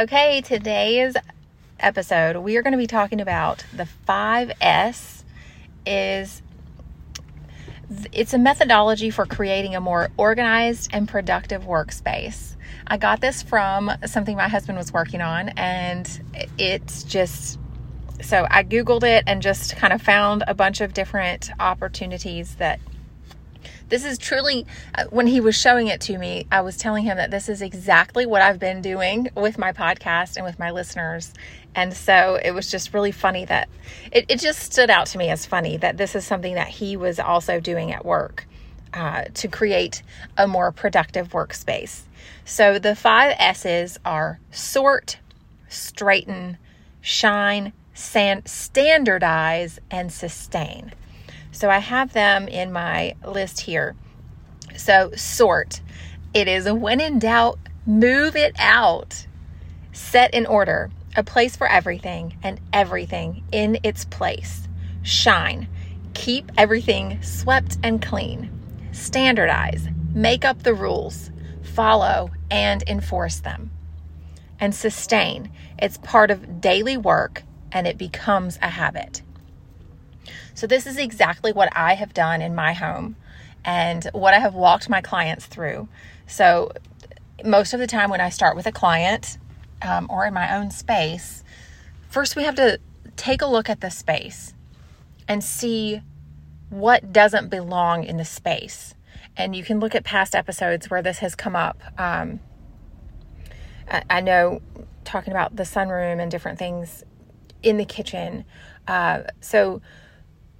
Okay, today's episode, we are going to be talking about the 5S is it's a methodology for creating a more organized and productive workspace. I got this from something my husband was working on and it's just so I googled it and just kind of found a bunch of different opportunities that this is truly, uh, when he was showing it to me, I was telling him that this is exactly what I've been doing with my podcast and with my listeners. And so it was just really funny that it, it just stood out to me as funny that this is something that he was also doing at work uh, to create a more productive workspace. So the five S's are sort, straighten, shine, standardize, and sustain. So I have them in my list here. So, sort. It is when in doubt, move it out. Set in order, a place for everything and everything in its place. Shine. Keep everything swept and clean. Standardize. Make up the rules. Follow and enforce them. And sustain. It's part of daily work and it becomes a habit. So, this is exactly what I have done in my home and what I have walked my clients through. So, most of the time when I start with a client um, or in my own space, first we have to take a look at the space and see what doesn't belong in the space. And you can look at past episodes where this has come up. Um, I, I know talking about the sunroom and different things in the kitchen. Uh, so,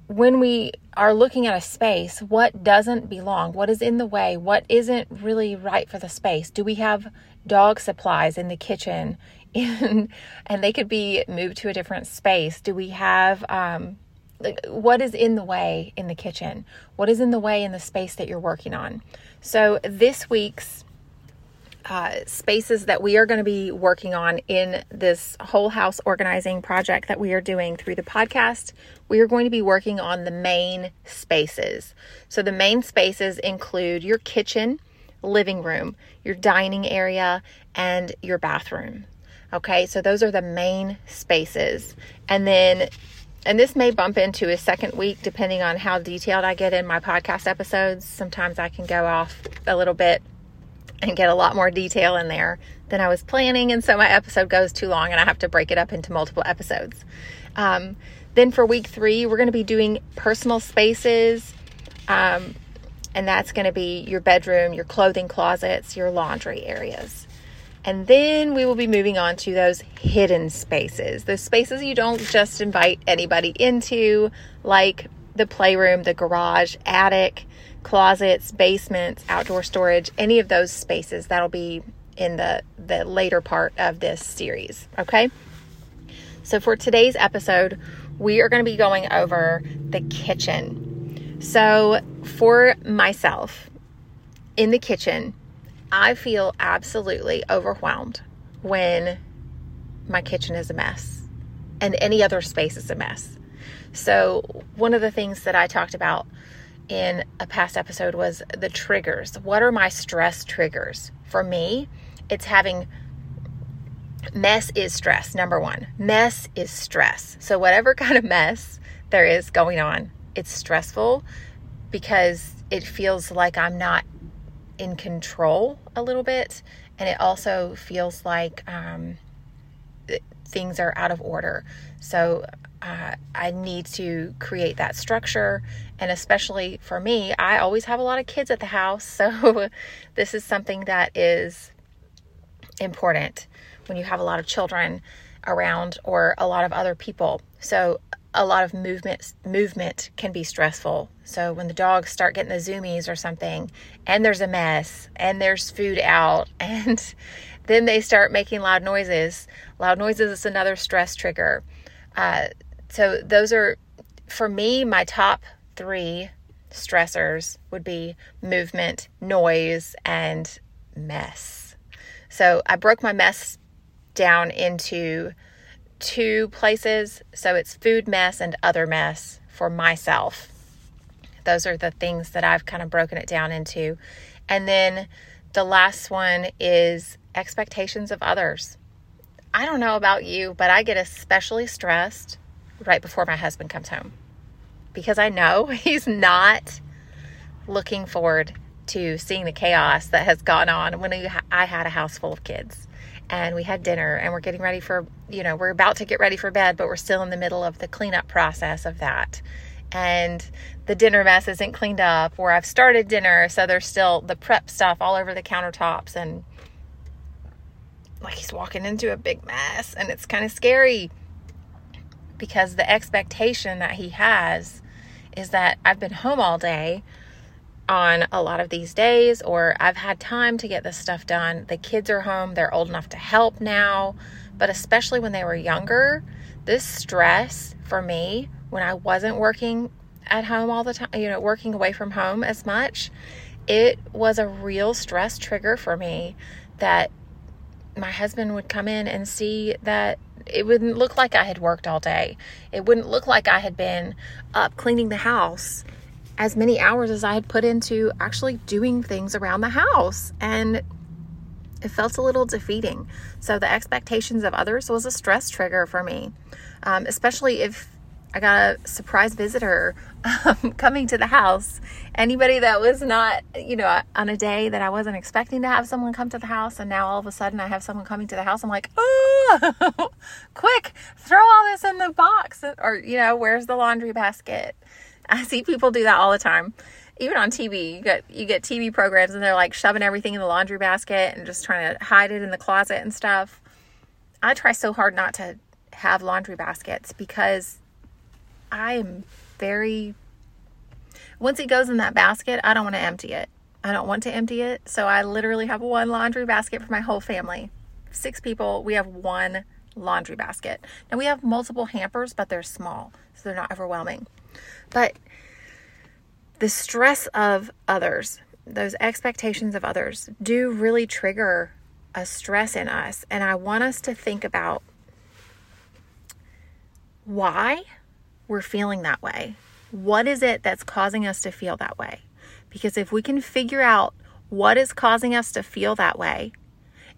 when we are looking at a space, what doesn't belong? What is in the way? What isn't really right for the space? Do we have dog supplies in the kitchen? In, and they could be moved to a different space. Do we have um, what is in the way in the kitchen? What is in the way in the space that you're working on? So this week's uh, spaces that we are going to be working on in this whole house organizing project that we are doing through the podcast. We are going to be working on the main spaces. So, the main spaces include your kitchen, living room, your dining area, and your bathroom. Okay, so those are the main spaces. And then and this may bump into a second week depending on how detailed I get in my podcast episodes. Sometimes I can go off a little bit and get a lot more detail in there than I was planning. And so my episode goes too long and I have to break it up into multiple episodes. Um, then for week three, we're going to be doing personal spaces. Um, and that's going to be your bedroom, your clothing closets, your laundry areas. And then we will be moving on to those hidden spaces, those spaces you don't just invite anybody into, like the playroom, the garage, attic, closets, basements, outdoor storage, any of those spaces. That'll be in the, the later part of this series. Okay. So for today's episode, we are going to be going over the kitchen. So for myself in the kitchen, I feel absolutely overwhelmed when my kitchen is a mess and any other space is a mess. So, one of the things that I talked about in a past episode was the triggers. What are my stress triggers? For me, it's having mess is stress, number one. Mess is stress. So, whatever kind of mess there is going on, it's stressful because it feels like I'm not in control a little bit. And it also feels like um, things are out of order. So, uh, I need to create that structure. And especially for me, I always have a lot of kids at the house. So this is something that is important when you have a lot of children around or a lot of other people. So a lot of movement movement can be stressful. So when the dogs start getting the zoomies or something and there's a mess and there's food out and then they start making loud noises. Loud noises is another stress trigger. Uh, so those are, for me, my top three stressors would be movement, noise, and mess. So I broke my mess down into two places. So it's food mess and other mess for myself. Those are the things that I've kind of broken it down into. And then the last one is expectations of others. I don't know about you, but I get especially stressed right before my husband comes home because I know he's not looking forward to seeing the chaos that has gone on when I had a house full of kids and we had dinner and we're getting ready for, you know, we're about to get ready for bed, but we're still in the middle of the cleanup process of that. And the dinner mess isn't cleaned up, or I've started dinner, so there's still the prep stuff all over the countertops and like he's walking into a big mess and it's kind of scary because the expectation that he has is that I've been home all day on a lot of these days, or I've had time to get this stuff done. The kids are home, they're old enough to help now. But especially when they were younger, this stress for me when I wasn't working at home all the time, you know, working away from home as much, it was a real stress trigger for me that my husband would come in and see that it wouldn't look like I had worked all day. It wouldn't look like I had been up cleaning the house as many hours as I had put into actually doing things around the house. And it felt a little defeating. So the expectations of others was a stress trigger for me, um, especially if I got a surprise visitor um, coming to the house. Anybody that was not, you know, on a day that I wasn't expecting to have someone come to the house, and now all of a sudden I have someone coming to the house. I'm like, oh, quick, throw all this in the box, or you know, where's the laundry basket? I see people do that all the time. Even on TV, you get you get TV programs and they're like shoving everything in the laundry basket and just trying to hide it in the closet and stuff. I try so hard not to have laundry baskets because I am very once it goes in that basket, I don't want to empty it. I don't want to empty it. So I literally have one laundry basket for my whole family. Six people, we have one laundry basket. Now we have multiple hampers, but they're small, so they're not overwhelming. But the stress of others, those expectations of others, do really trigger a stress in us. And I want us to think about why we're feeling that way. What is it that's causing us to feel that way? Because if we can figure out what is causing us to feel that way,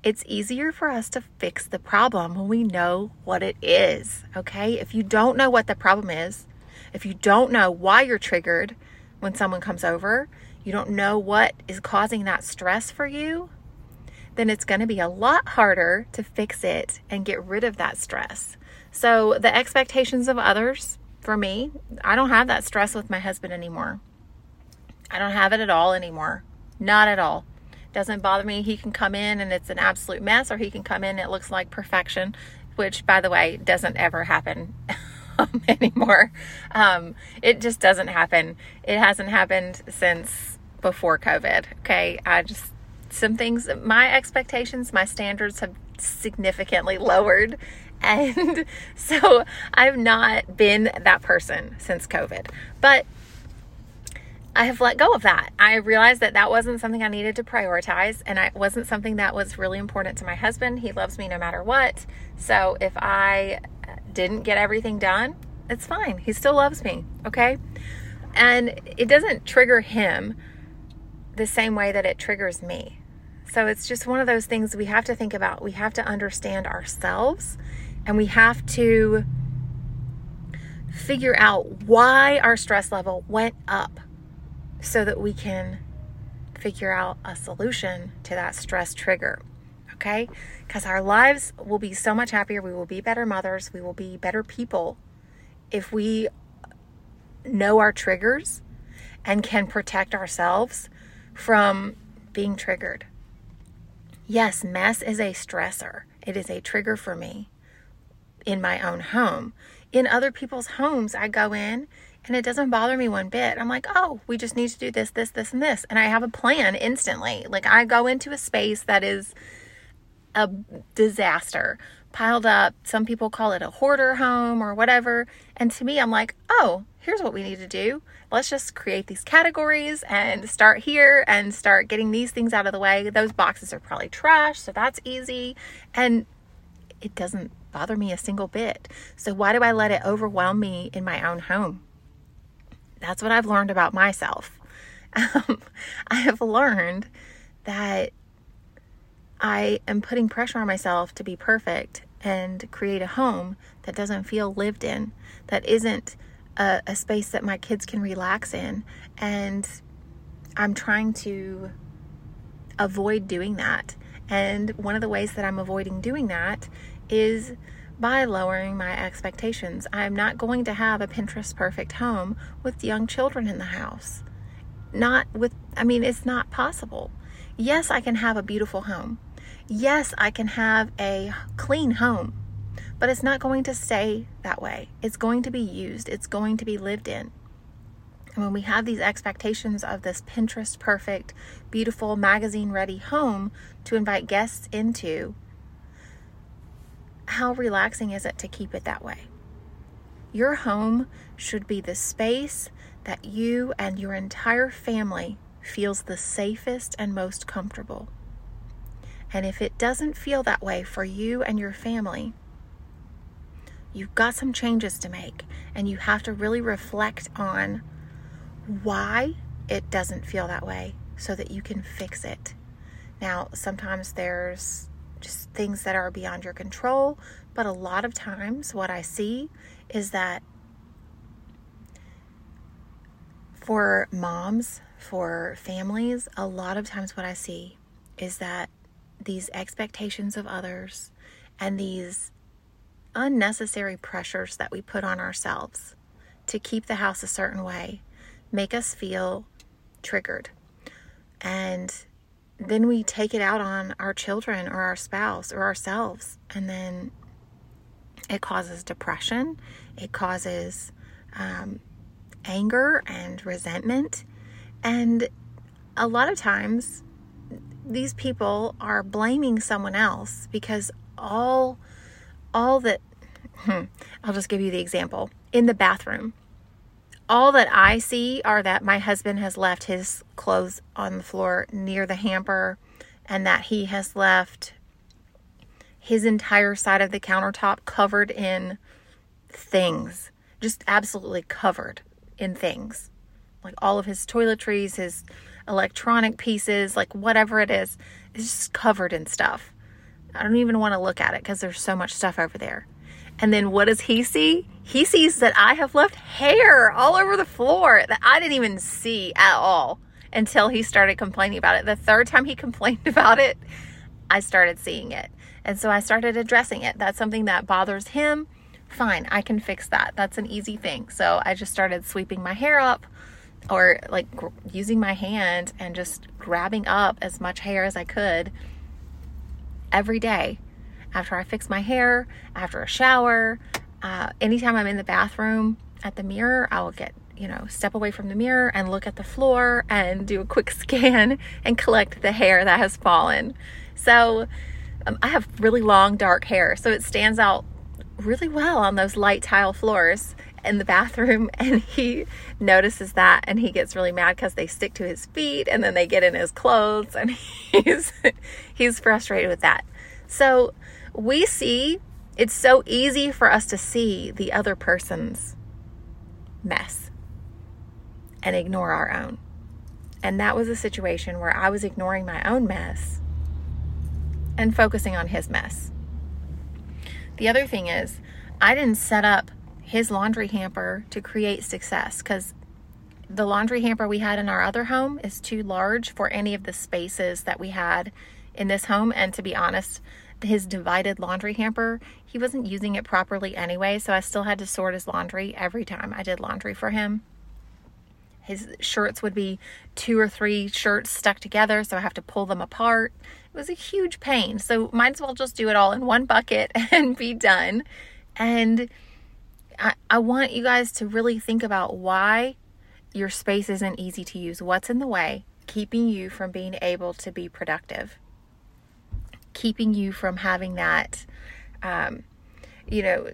it's easier for us to fix the problem when we know what it is. Okay. If you don't know what the problem is, if you don't know why you're triggered when someone comes over, you don't know what is causing that stress for you, then it's going to be a lot harder to fix it and get rid of that stress. So, the expectations of others, for me, I don't have that stress with my husband anymore. I don't have it at all anymore. Not at all. Doesn't bother me. He can come in and it's an absolute mess, or he can come in and it looks like perfection, which, by the way, doesn't ever happen. anymore. Um, it just doesn't happen. It hasn't happened since before COVID. Okay. I just, some things, my expectations, my standards have significantly lowered. And so I've not been that person since COVID. But I have let go of that. I realized that that wasn't something I needed to prioritize and it wasn't something that was really important to my husband. He loves me no matter what. So if I didn't get everything done, it's fine. He still loves me, okay? And it doesn't trigger him the same way that it triggers me. So it's just one of those things we have to think about. We have to understand ourselves and we have to figure out why our stress level went up so that we can figure out a solution to that stress trigger. Okay? Because our lives will be so much happier. We will be better mothers. We will be better people if we know our triggers and can protect ourselves from being triggered. Yes, mess is a stressor, it is a trigger for me in my own home. In other people's homes, I go in and it doesn't bother me one bit. I'm like, oh, we just need to do this, this, this, and this. And I have a plan instantly. Like I go into a space that is a disaster piled up. Some people call it a hoarder home or whatever. And to me, I'm like, oh, here's what we need to do. Let's just create these categories and start here and start getting these things out of the way. Those boxes are probably trash, so that's easy. And it doesn't bother me a single bit. So why do I let it overwhelm me in my own home? That's what I've learned about myself. Um, I have learned that I am putting pressure on myself to be perfect and create a home that doesn't feel lived in, that isn't a, a space that my kids can relax in. And I'm trying to avoid doing that. And one of the ways that I'm avoiding doing that is by lowering my expectations. I'm not going to have a Pinterest perfect home with young children in the house. Not with, I mean, it's not possible. Yes, I can have a beautiful home. Yes, I can have a clean home, but it's not going to stay that way. It's going to be used, it's going to be lived in. And when we have these expectations of this Pinterest perfect, beautiful, magazine ready home to invite guests into, how relaxing is it to keep it that way? Your home should be the space that you and your entire family feels the safest and most comfortable. And if it doesn't feel that way for you and your family, you've got some changes to make and you have to really reflect on why it doesn't feel that way so that you can fix it. Now, sometimes there's just things that are beyond your control, but a lot of times what I see is that for moms, for families, a lot of times what I see is that these expectations of others and these unnecessary pressures that we put on ourselves to keep the house a certain way make us feel triggered. And then we take it out on our children or our spouse or ourselves. And then it causes depression, it causes um, anger and resentment. And a lot of times, these people are blaming someone else because all all that I'll just give you the example in the bathroom all that I see are that my husband has left his clothes on the floor near the hamper and that he has left his entire side of the countertop covered in things, just absolutely covered in things. Like all of his toiletries, his electronic pieces, like whatever it is, is just covered in stuff. I don't even want to look at it because there's so much stuff over there. And then what does he see? He sees that I have left hair all over the floor that I didn't even see at all until he started complaining about it. The third time he complained about it, I started seeing it. And so I started addressing it. That's something that bothers him. Fine, I can fix that. That's an easy thing. So I just started sweeping my hair up or like using my hand and just grabbing up as much hair as I could every day after I fix my hair, after a shower, uh, anytime I'm in the bathroom at the mirror, I will get, you know, step away from the mirror and look at the floor and do a quick scan and collect the hair that has fallen. So um, I have really long, dark hair, so it stands out really well on those light tile floors in the bathroom and he notices that and he gets really mad because they stick to his feet and then they get in his clothes and he's he's frustrated with that so we see it's so easy for us to see the other person's mess and ignore our own. And that was a situation where I was ignoring my own mess and focusing on his mess. The other thing is, I didn't set up his laundry hamper to create success because the laundry hamper we had in our other home is too large for any of the spaces that we had in this home. And to be honest, his divided laundry hamper, he wasn't using it properly anyway, so I still had to sort his laundry every time I did laundry for him. His shirts would be two or three shirts stuck together, so I have to pull them apart. It was a huge pain. So might as well just do it all in one bucket and be done. And I, I want you guys to really think about why your space isn't easy to use. What's in the way, keeping you from being able to be productive? Keeping you from having that, um, you know,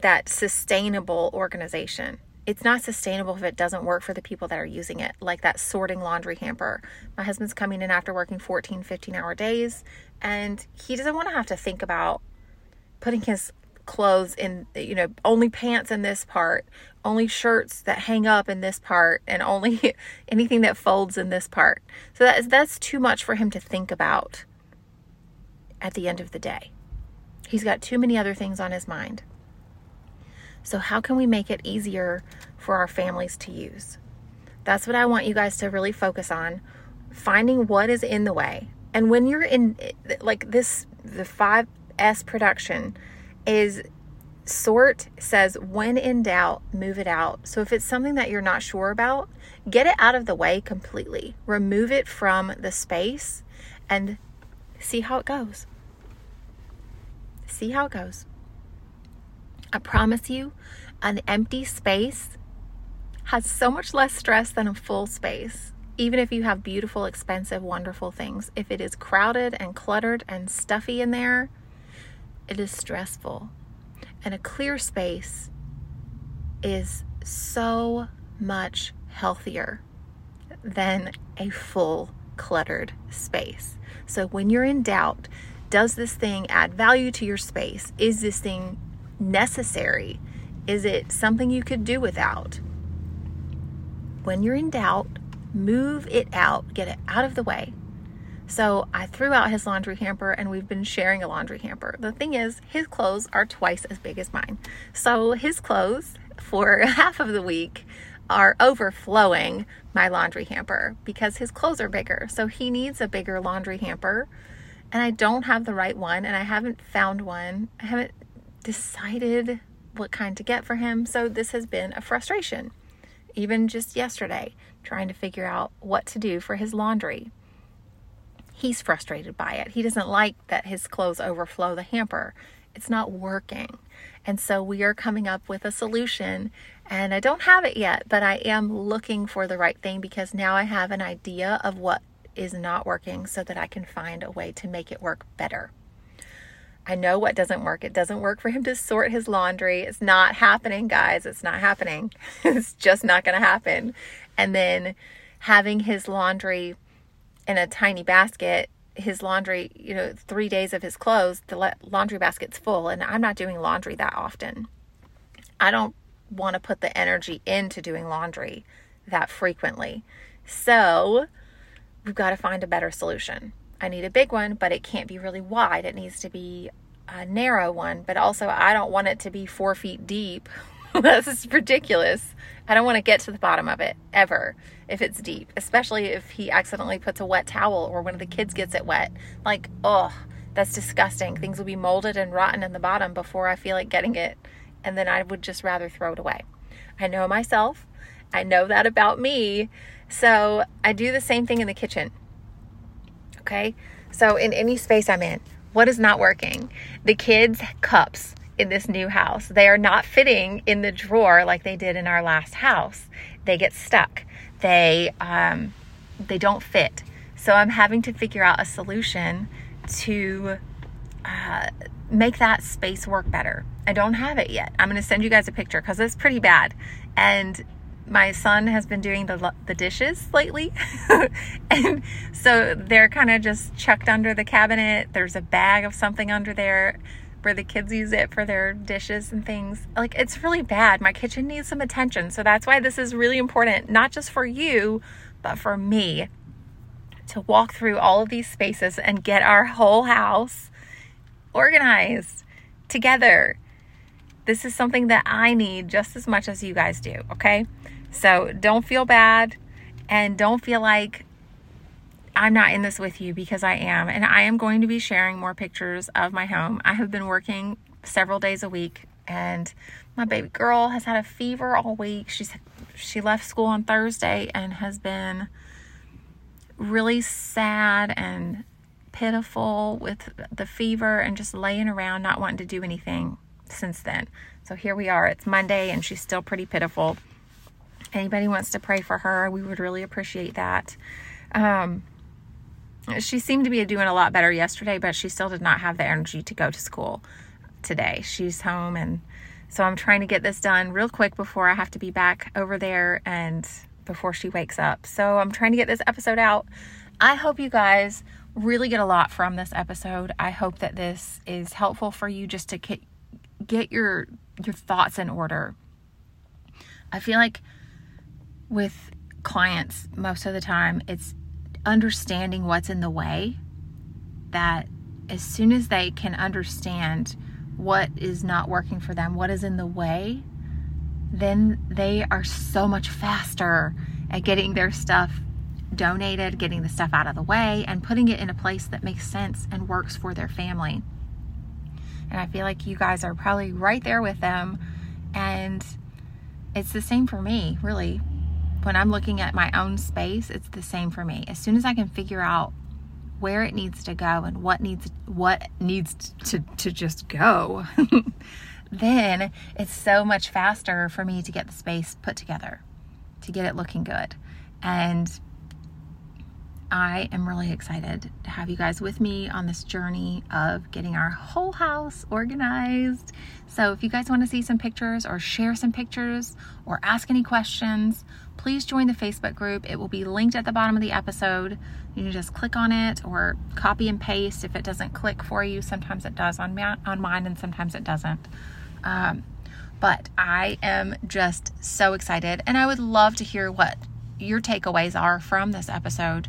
that sustainable organization. It's not sustainable if it doesn't work for the people that are using it, like that sorting laundry hamper. My husband's coming in after working 14, 15 hour days, and he doesn't want to have to think about putting his clothes in, you know, only pants in this part, only shirts that hang up in this part, and only anything that folds in this part. So that is, that's too much for him to think about at the end of the day. He's got too many other things on his mind. So, how can we make it easier for our families to use? That's what I want you guys to really focus on finding what is in the way. And when you're in, like this, the 5S production is sort says, when in doubt, move it out. So, if it's something that you're not sure about, get it out of the way completely. Remove it from the space and see how it goes. See how it goes. I promise you, an empty space has so much less stress than a full space. Even if you have beautiful, expensive, wonderful things, if it is crowded and cluttered and stuffy in there, it is stressful. And a clear space is so much healthier than a full cluttered space. So when you're in doubt, does this thing add value to your space? Is this thing necessary? Is it something you could do without? When you're in doubt, move it out, get it out of the way. So I threw out his laundry hamper and we've been sharing a laundry hamper. The thing is, his clothes are twice as big as mine. So his clothes for half of the week are overflowing my laundry hamper because his clothes are bigger. So he needs a bigger laundry hamper. And I don't have the right one and I haven't found one. I haven't decided what kind to get for him. So this has been a frustration. Even just yesterday, trying to figure out what to do for his laundry. He's frustrated by it. He doesn't like that his clothes overflow the hamper. It's not working. And so we are coming up with a solution. And I don't have it yet, but I am looking for the right thing because now I have an idea of what is not working so that I can find a way to make it work better. I know what doesn't work. It doesn't work for him to sort his laundry. It's not happening, guys. It's not happening. it's just not going to happen. And then having his laundry in a tiny basket, his laundry, you know, three days of his clothes, the laundry basket's full. And I'm not doing laundry that often. I don't want to put the energy into doing laundry that frequently. So we've got to find a better solution. I need a big one, but it can't be really wide. It needs to be a narrow one, but also I don't want it to be four feet deep. This is ridiculous. I don't want to get to the bottom of it ever if it's deep, especially if he accidentally puts a wet towel or one of the kids gets it wet. Like, oh, that's disgusting. Things will be molded and rotten in the bottom before I feel like getting it. And then I would just rather throw it away. I know myself. I know that about me. So I do the same thing in the kitchen. Okay. So, in any space I'm in, what is not working? The kids' cups in this new house, they are not fitting in the drawer like they did in our last house. They get stuck. They, um, they don't fit. So, I'm having to figure out a solution to uh, make that space work better. I don't have it yet. I'm going to send you guys a picture because it's pretty bad. And my son has been doing the the dishes lately, and so they're kind of just chucked under the cabinet. There's a bag of something under there where the kids use it for their dishes and things. Like it's really bad. My kitchen needs some attention. So that's why this is really important, not just for you, but for me to walk through all of these spaces and get our whole house organized together. This is something that I need just as much as you guys do, okay? So don't feel bad and don't feel like I'm not in this with you because I am. And I am going to be sharing more pictures of my home. I have been working several days a week and my baby girl has had a fever all week. She's she left school on Thursday and has been really sad and pitiful with the fever and just laying around not wanting to do anything since then. So here we are. It's Monday and she's still pretty pitiful anybody wants to pray for her, we would really appreciate that. Um, she seemed to be doing a lot better yesterday, but she still did not have the energy to go to school today. She's home, and so I'm trying to get this done real quick before I have to be back over there and before she wakes up. So I'm trying to get this episode out. I hope you guys really get a lot from this episode. I hope that this is helpful for you just to get, get your your thoughts in order. I feel like with clients most of the time it's understanding what's in the way that as soon as they can understand what is not working for them, what is in the way, then they are so much faster at getting their stuff donated, getting the stuff out of the way, and putting it in a place that makes sense and works for their family. And I feel like you guys are probably right there with them. And it's the same for me, really when I'm looking at my own space, it's the same for me. As soon as I can figure out where it needs to go and what needs what needs to to just go, then it's so much faster for me to get the space put together, to get it looking good. And I am really excited to have you guys with me on this journey of getting our whole house organized. So, if you guys want to see some pictures or share some pictures or ask any questions, please join the Facebook group. It will be linked at the bottom of the episode. You can just click on it or copy and paste if it doesn't click for you. Sometimes it does on, ma- on mine and sometimes it doesn't. Um, but I am just so excited and I would love to hear what your takeaways are from this episode.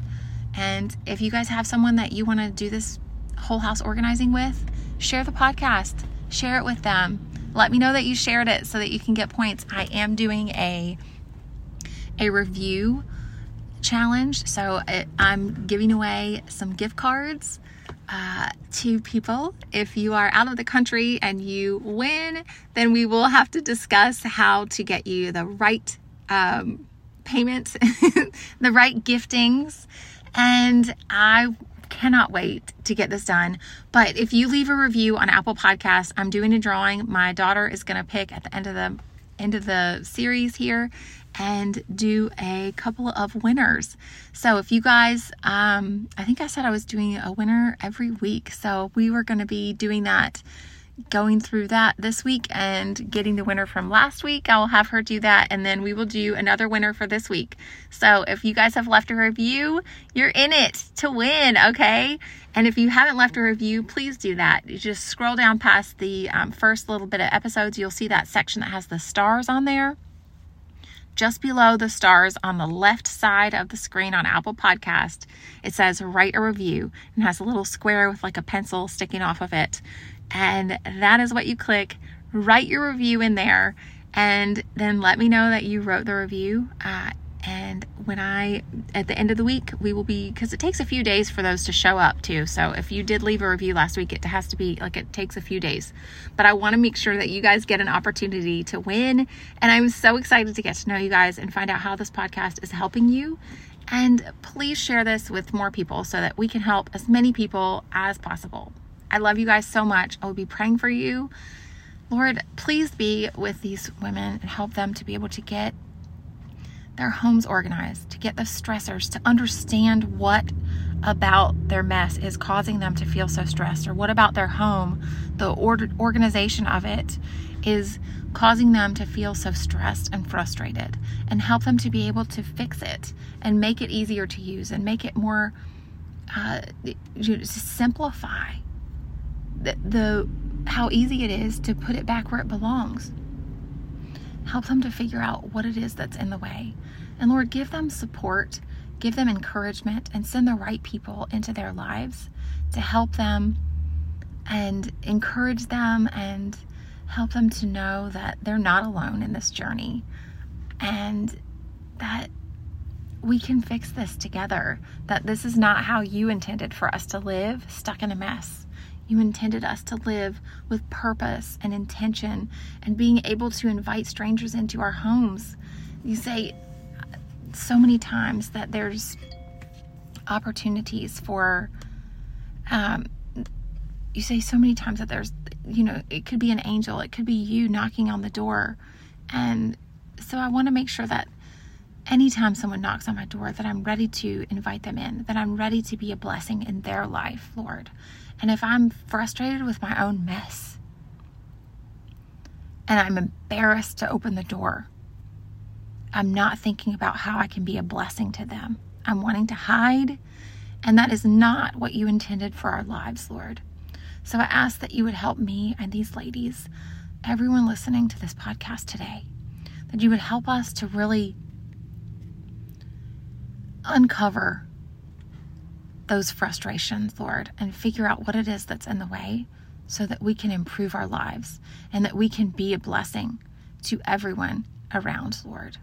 And if you guys have someone that you want to do this whole house organizing with, share the podcast, share it with them. Let me know that you shared it so that you can get points. I am doing a a review challenge. So I'm giving away some gift cards uh, to people. If you are out of the country and you win, then we will have to discuss how to get you the right um, payments, the right giftings and I cannot wait to get this done. But if you leave a review on Apple Podcasts, I'm doing a drawing. My daughter is going to pick at the end of the end of the series here and do a couple of winners. So if you guys, um, I think I said I was doing a winner every week. So we were going to be doing that going through that this week and getting the winner from last week. I will have her do that and then we will do another winner for this week. So if you guys have left a review, you're in it to win, okay? And if you haven't left a review, please do that. You just scroll down past the um, first little bit of episodes, you'll see that section that has the stars on there. Just below the stars on the left side of the screen on Apple Podcast, it says write a review and has a little square with like a pencil sticking off of it. And that is what you click. Write your review in there and then let me know that you wrote the review. Uh, and when I, at the end of the week, we will be, because it takes a few days for those to show up too. So if you did leave a review last week, it has to be like it takes a few days. But I want to make sure that you guys get an opportunity to win. And I'm so excited to get to know you guys and find out how this podcast is helping you. And please share this with more people so that we can help as many people as possible. I love you guys so much. I will be praying for you. Lord, please be with these women and help them to be able to get their homes organized, to get the stressors, to understand what about their mess is causing them to feel so stressed, or what about their home, the order, organization of it, is causing them to feel so stressed and frustrated, and help them to be able to fix it and make it easier to use and make it more uh, simplify the, the how easy it is to put it back where it belongs. Help them to figure out what it is that's in the way. And Lord, give them support, give them encouragement, and send the right people into their lives to help them and encourage them and help them to know that they're not alone in this journey and that we can fix this together. That this is not how you intended for us to live, stuck in a mess. You intended us to live with purpose and intention and being able to invite strangers into our homes. You say so many times that there's opportunities for, um, you say so many times that there's, you know, it could be an angel, it could be you knocking on the door. And so I want to make sure that anytime someone knocks on my door, that I'm ready to invite them in, that I'm ready to be a blessing in their life, Lord. And if I'm frustrated with my own mess and I'm embarrassed to open the door, I'm not thinking about how I can be a blessing to them. I'm wanting to hide, and that is not what you intended for our lives, Lord. So I ask that you would help me and these ladies, everyone listening to this podcast today, that you would help us to really uncover those frustrations, Lord, and figure out what it is that's in the way so that we can improve our lives and that we can be a blessing to everyone around, Lord.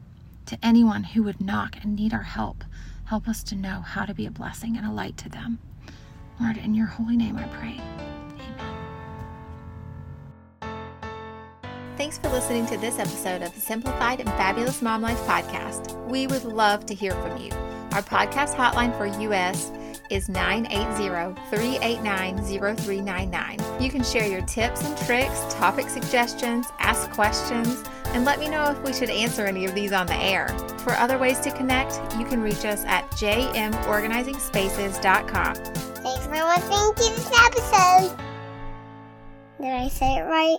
To anyone who would knock and need our help, help us to know how to be a blessing and a light to them. Lord, in your holy name I pray. Amen. Thanks for listening to this episode of the Simplified and Fabulous Mom Life podcast. We would love to hear from you. Our podcast hotline for US is 980-389-0399. You can share your tips and tricks, topic suggestions, ask questions, and let me know if we should answer any of these on the air. For other ways to connect, you can reach us at jmorganizingspaces.com. Thanks for listening to this episode. Did I say it right?